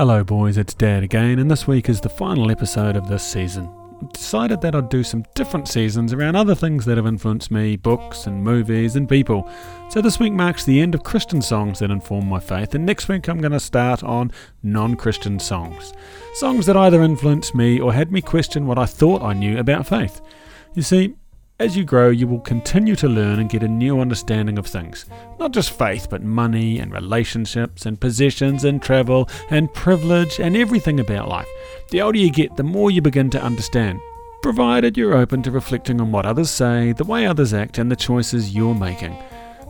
Hello, boys, it's Dad again, and this week is the final episode of this season. I decided that I'd do some different seasons around other things that have influenced me books and movies and people. So this week marks the end of Christian songs that inform my faith, and next week I'm going to start on non Christian songs. Songs that either influenced me or had me question what I thought I knew about faith. You see, as you grow, you will continue to learn and get a new understanding of things. Not just faith, but money and relationships and possessions and travel and privilege and everything about life. The older you get, the more you begin to understand, provided you're open to reflecting on what others say, the way others act, and the choices you're making.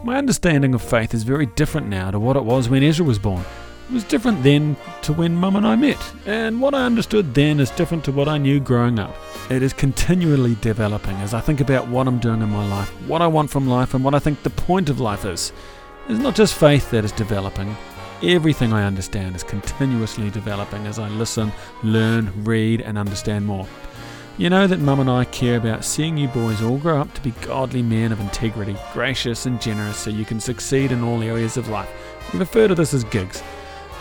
My understanding of faith is very different now to what it was when Ezra was born. Was different then to when Mum and I met, and what I understood then is different to what I knew growing up. It is continually developing as I think about what I'm doing in my life, what I want from life, and what I think the point of life is. It's not just faith that is developing. Everything I understand is continuously developing as I listen, learn, read, and understand more. You know that Mum and I care about seeing you boys all grow up to be godly men of integrity, gracious and generous so you can succeed in all areas of life. We refer to this as gigs.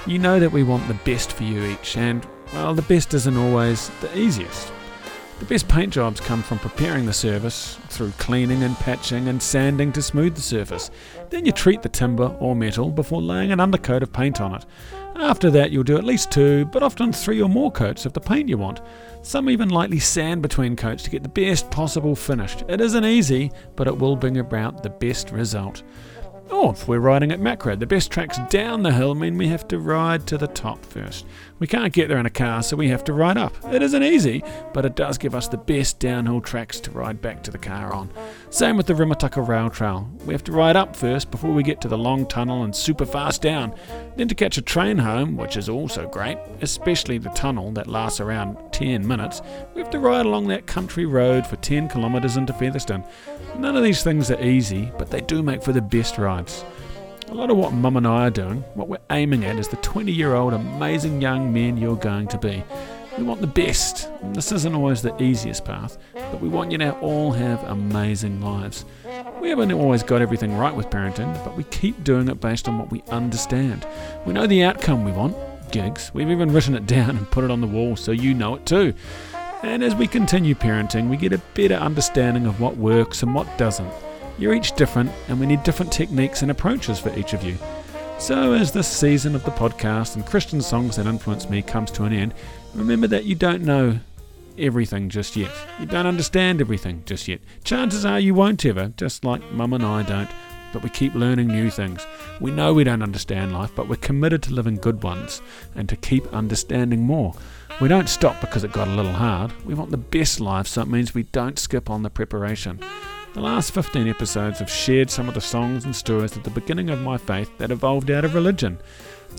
You know that we want the best for you each, and, well, the best isn't always the easiest. The best paint jobs come from preparing the surface through cleaning and patching and sanding to smooth the surface. Then you treat the timber or metal before laying an undercoat of paint on it. After that, you'll do at least two, but often three or more coats of the paint you want. Some even lightly sand between coats to get the best possible finish. It isn't easy, but it will bring about the best result. Or if we're riding at Makara, the best tracks down the hill mean we have to ride to the top first. We can't get there in a car, so we have to ride up. It isn't easy, but it does give us the best downhill tracks to ride back to the car on. Same with the Rimutaka Rail Trail. We have to ride up first before we get to the long tunnel and super fast down. Then to catch a train home, which is also great, especially the tunnel that lasts around 10 minutes, we have to ride along that country road for 10 kilometres into Featherston. None of these things are easy, but they do make for the best rides. A lot of what Mum and I are doing, what we're aiming at, is the 20 year old amazing young men you're going to be. We want the best. This isn't always the easiest path, but we want you to all have amazing lives. We haven't always got everything right with parenting, but we keep doing it based on what we understand. We know the outcome we want gigs. We've even written it down and put it on the wall so you know it too. And as we continue parenting, we get a better understanding of what works and what doesn't. You're each different, and we need different techniques and approaches for each of you. So, as this season of the podcast and Christian songs that influence me comes to an end, remember that you don't know everything just yet. You don't understand everything just yet. Chances are you won't ever, just like Mum and I don't. But we keep learning new things. We know we don't understand life, but we're committed to living good ones and to keep understanding more. We don't stop because it got a little hard. We want the best life, so it means we don't skip on the preparation. The last 15 episodes have shared some of the songs and stories at the beginning of my faith that evolved out of religion.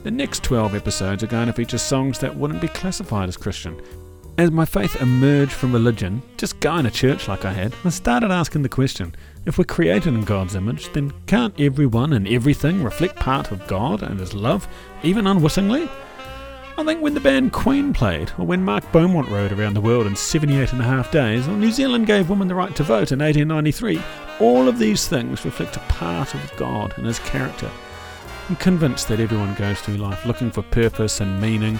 The next 12 episodes are going to feature songs that wouldn't be classified as Christian. As my faith emerged from religion, just going to church like I had, I started asking the question if we're created in God's image, then can't everyone and everything reflect part of God and His love, even unwittingly? I think when the band Queen played, or when Mark Beaumont rode around the world in 78 and a half days, or New Zealand gave women the right to vote in 1893, all of these things reflect a part of God and His character. I'm convinced that everyone goes through life looking for purpose and meaning.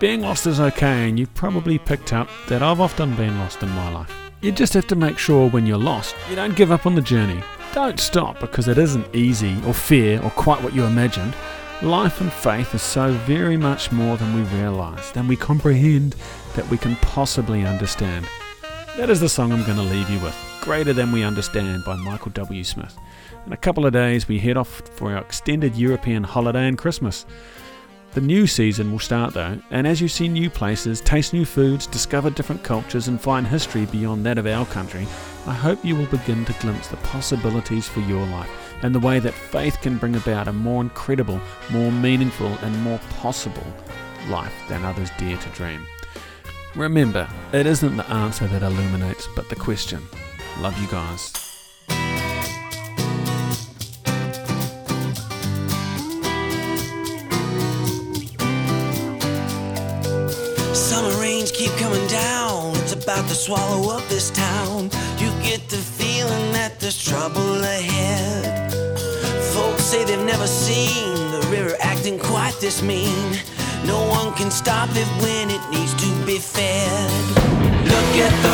Being lost is okay, and you've probably picked up that I've often been lost in my life. You just have to make sure when you're lost, you don't give up on the journey. Don't stop because it isn't easy or fair or quite what you imagined. Life and faith is so very much more than we realise, than we comprehend, that we can possibly understand. That is the song I'm going to leave you with Greater Than We Understand by Michael W. Smith. In a couple of days, we head off for our extended European holiday and Christmas. The new season will start though, and as you see new places, taste new foods, discover different cultures, and find history beyond that of our country, I hope you will begin to glimpse the possibilities for your life and the way that faith can bring about a more incredible, more meaningful, and more possible life than others dare to dream. Remember, it isn't the answer that illuminates, but the question. Love you guys. keep coming down. It's about to swallow up this town. You get the feeling that there's trouble ahead. Folks say they've never seen the river acting quite this mean. No one can stop it when it needs to be fed. Look at the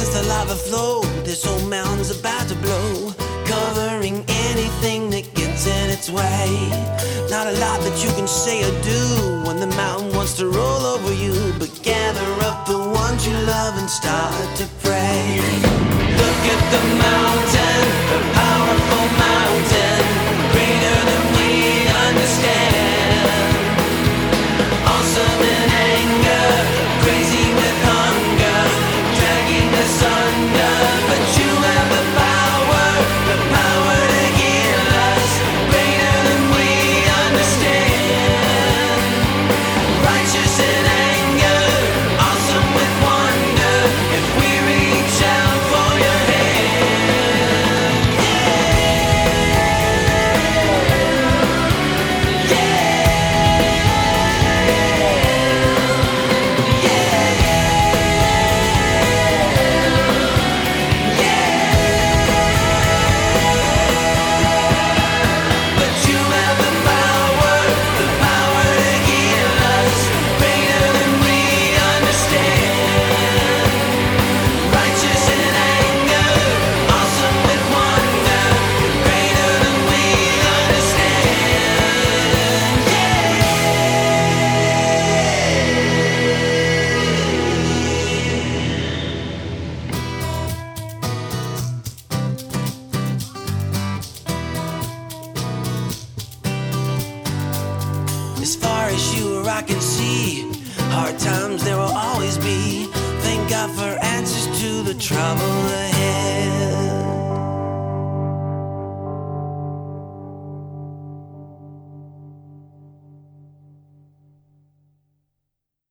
as the lava flowed, this old mountain's about to blow, covering anything that gets in its way. Not a lot that you can say or do when the mountain wants to roll over you, but gather up the ones you love and start to pray. there will always be. Thank God for answers to the trouble ahead.